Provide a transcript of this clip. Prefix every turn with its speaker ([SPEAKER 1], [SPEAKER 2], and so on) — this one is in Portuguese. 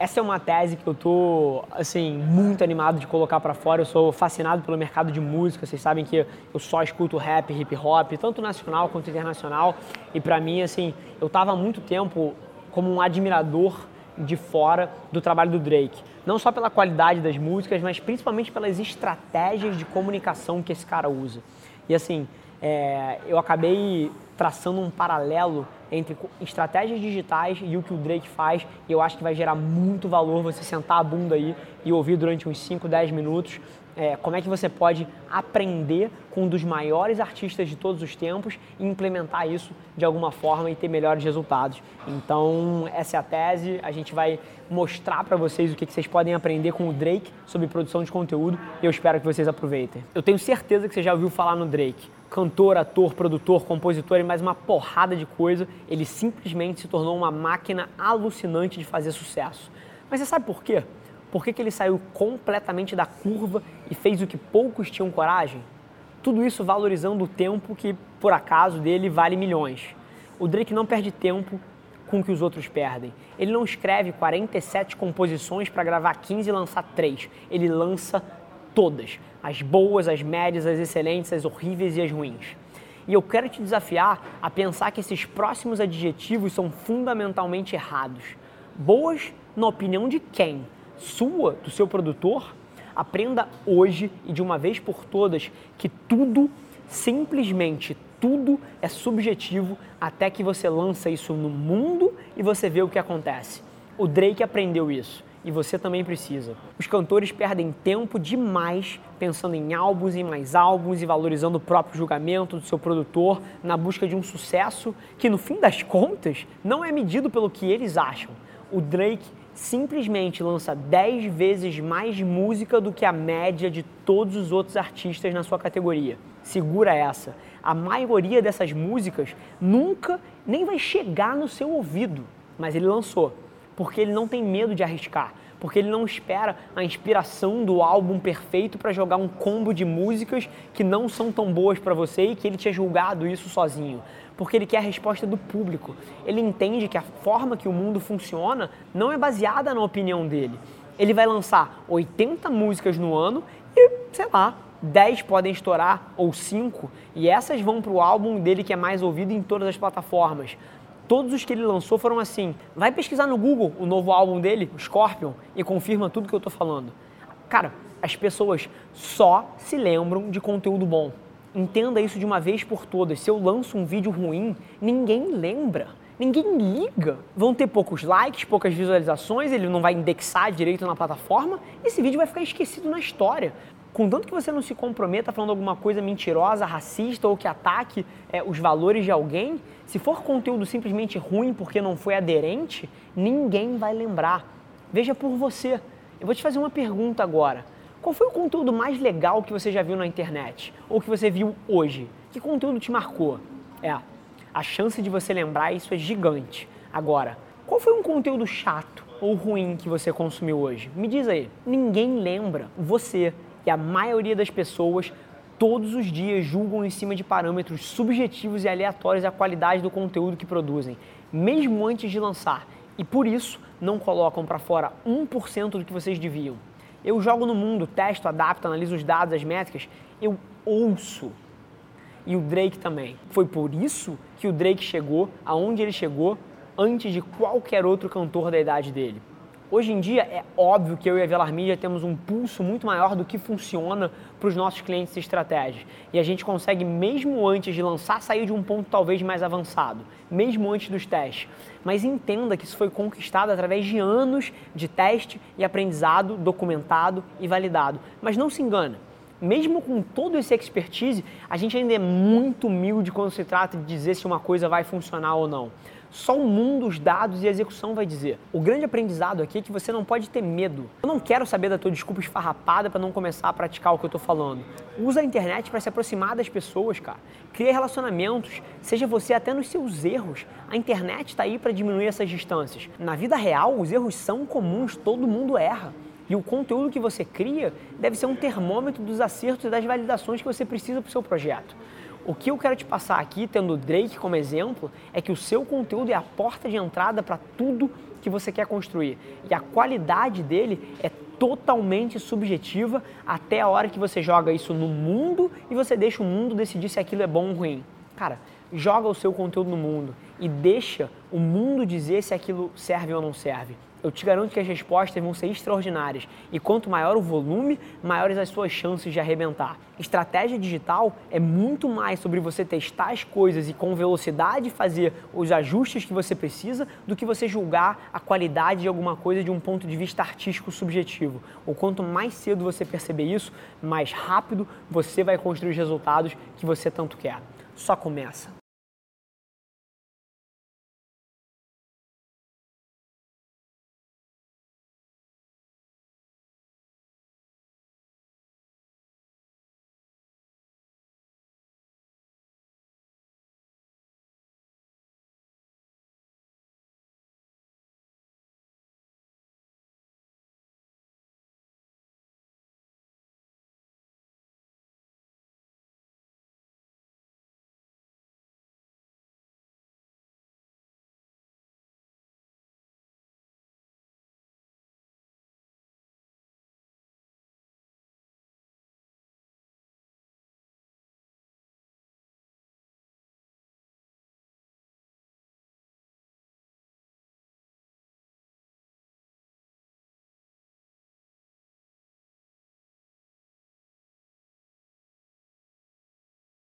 [SPEAKER 1] Essa é uma tese que eu tô assim muito animado de colocar para fora. Eu sou fascinado pelo mercado de música. Vocês sabem que eu só escuto rap, hip hop, tanto nacional quanto internacional. E para mim, assim, eu tava há muito tempo como um admirador de fora do trabalho do Drake. Não só pela qualidade das músicas, mas principalmente pelas estratégias de comunicação que esse cara usa. E assim, é, eu acabei traçando um paralelo entre estratégias digitais e o que o Drake faz, e eu acho que vai gerar muito valor você sentar a bunda aí e ouvir durante uns 5, 10 minutos é, como é que você pode aprender com um dos maiores artistas de todos os tempos e implementar isso de alguma forma e ter melhores resultados. Então, essa é a tese. A gente vai mostrar para vocês o que, vocês podem aprender com o Drake sobre produção de conteúdo e eu espero que vocês aproveitem. Eu tenho certeza que você já ouviu falar no Drake. Cantor, ator, produtor, compositor e mais uma porrada de coisa, ele simplesmente se tornou uma máquina alucinante de fazer sucesso. Mas você sabe por quê? Por que, que ele saiu completamente da curva e fez o que poucos tinham coragem? Tudo isso valorizando o tempo que, por acaso, dele vale milhões. O Drake não perde tempo com o que os outros perdem. Ele não escreve 47 composições para gravar 15 e lançar 3. Ele lança todas. As boas, as médias, as excelentes, as horríveis e as ruins. E eu quero te desafiar a pensar que esses próximos adjetivos são fundamentalmente errados. Boas, na opinião de quem? sua, do seu produtor, aprenda hoje e de uma vez por todas que tudo, simplesmente tudo é subjetivo até que você lança isso no mundo e você vê o que acontece. O Drake aprendeu isso e você também precisa. Os cantores perdem tempo demais pensando em álbuns e mais álbuns e valorizando o próprio julgamento do seu produtor na busca de um sucesso que, no fim das contas, não é medido pelo que eles acham. O Drake simplesmente lança 10 vezes mais música do que a média de todos os outros artistas na sua categoria. Segura essa. A maioria dessas músicas nunca nem vai chegar no seu ouvido, mas ele lançou, porque ele não tem medo de arriscar porque ele não espera a inspiração do álbum perfeito para jogar um combo de músicas que não são tão boas para você e que ele tinha julgado isso sozinho. Porque ele quer a resposta do público. Ele entende que a forma que o mundo funciona não é baseada na opinião dele. Ele vai lançar 80 músicas no ano e, sei lá, 10 podem estourar ou 5, e essas vão para o álbum dele que é mais ouvido em todas as plataformas. Todos os que ele lançou foram assim. Vai pesquisar no Google o novo álbum dele, Scorpion, e confirma tudo que eu tô falando. Cara, as pessoas só se lembram de conteúdo bom. Entenda isso de uma vez por todas. Se eu lanço um vídeo ruim, ninguém lembra. Ninguém liga. Vão ter poucos likes, poucas visualizações, ele não vai indexar direito na plataforma, esse vídeo vai ficar esquecido na história contanto que você não se comprometa falando alguma coisa mentirosa, racista ou que ataque é, os valores de alguém, se for conteúdo simplesmente ruim porque não foi aderente, ninguém vai lembrar. Veja por você. Eu vou te fazer uma pergunta agora. Qual foi o conteúdo mais legal que você já viu na internet? Ou que você viu hoje? Que conteúdo te marcou? É, a chance de você lembrar isso é gigante. Agora, qual foi um conteúdo chato ou ruim que você consumiu hoje? Me diz aí. Ninguém lembra. Você que a maioria das pessoas todos os dias julgam em cima de parâmetros subjetivos e aleatórios a qualidade do conteúdo que produzem, mesmo antes de lançar, e por isso não colocam para fora 1% do que vocês deviam. Eu jogo no mundo, testo, adapto, analiso os dados, as métricas, eu ouço. E o Drake também. Foi por isso que o Drake chegou aonde ele chegou antes de qualquer outro cantor da idade dele. Hoje em dia é óbvio que eu e a Velar Media temos um pulso muito maior do que funciona para os nossos clientes e estratégias. E a gente consegue, mesmo antes de lançar, sair de um ponto talvez mais avançado, mesmo antes dos testes. Mas entenda que isso foi conquistado através de anos de teste e aprendizado documentado e validado. Mas não se engana, mesmo com todo esse expertise, a gente ainda é muito humilde quando se trata de dizer se uma coisa vai funcionar ou não. Só o mundo, os dados e a execução vai dizer. O grande aprendizado aqui é que você não pode ter medo. Eu não quero saber da tua desculpa esfarrapada para não começar a praticar o que eu estou falando. Usa a internet para se aproximar das pessoas, cara. Cria relacionamentos, seja você até nos seus erros. A internet está aí para diminuir essas distâncias. Na vida real, os erros são comuns, todo mundo erra. E o conteúdo que você cria deve ser um termômetro dos acertos e das validações que você precisa para o seu projeto. O que eu quero te passar aqui, tendo o Drake como exemplo, é que o seu conteúdo é a porta de entrada para tudo que você quer construir. E a qualidade dele é totalmente subjetiva até a hora que você joga isso no mundo e você deixa o mundo decidir se aquilo é bom ou ruim. Cara, joga o seu conteúdo no mundo e deixa o mundo dizer se aquilo serve ou não serve eu te garanto que as respostas vão ser extraordinárias. E quanto maior o volume, maiores as suas chances de arrebentar. Estratégia digital é muito mais sobre você testar as coisas e com velocidade fazer os ajustes que você precisa do que você julgar a qualidade de alguma coisa de um ponto de vista artístico subjetivo. O quanto mais cedo você perceber isso, mais rápido você vai construir os resultados que você tanto quer. Só começa.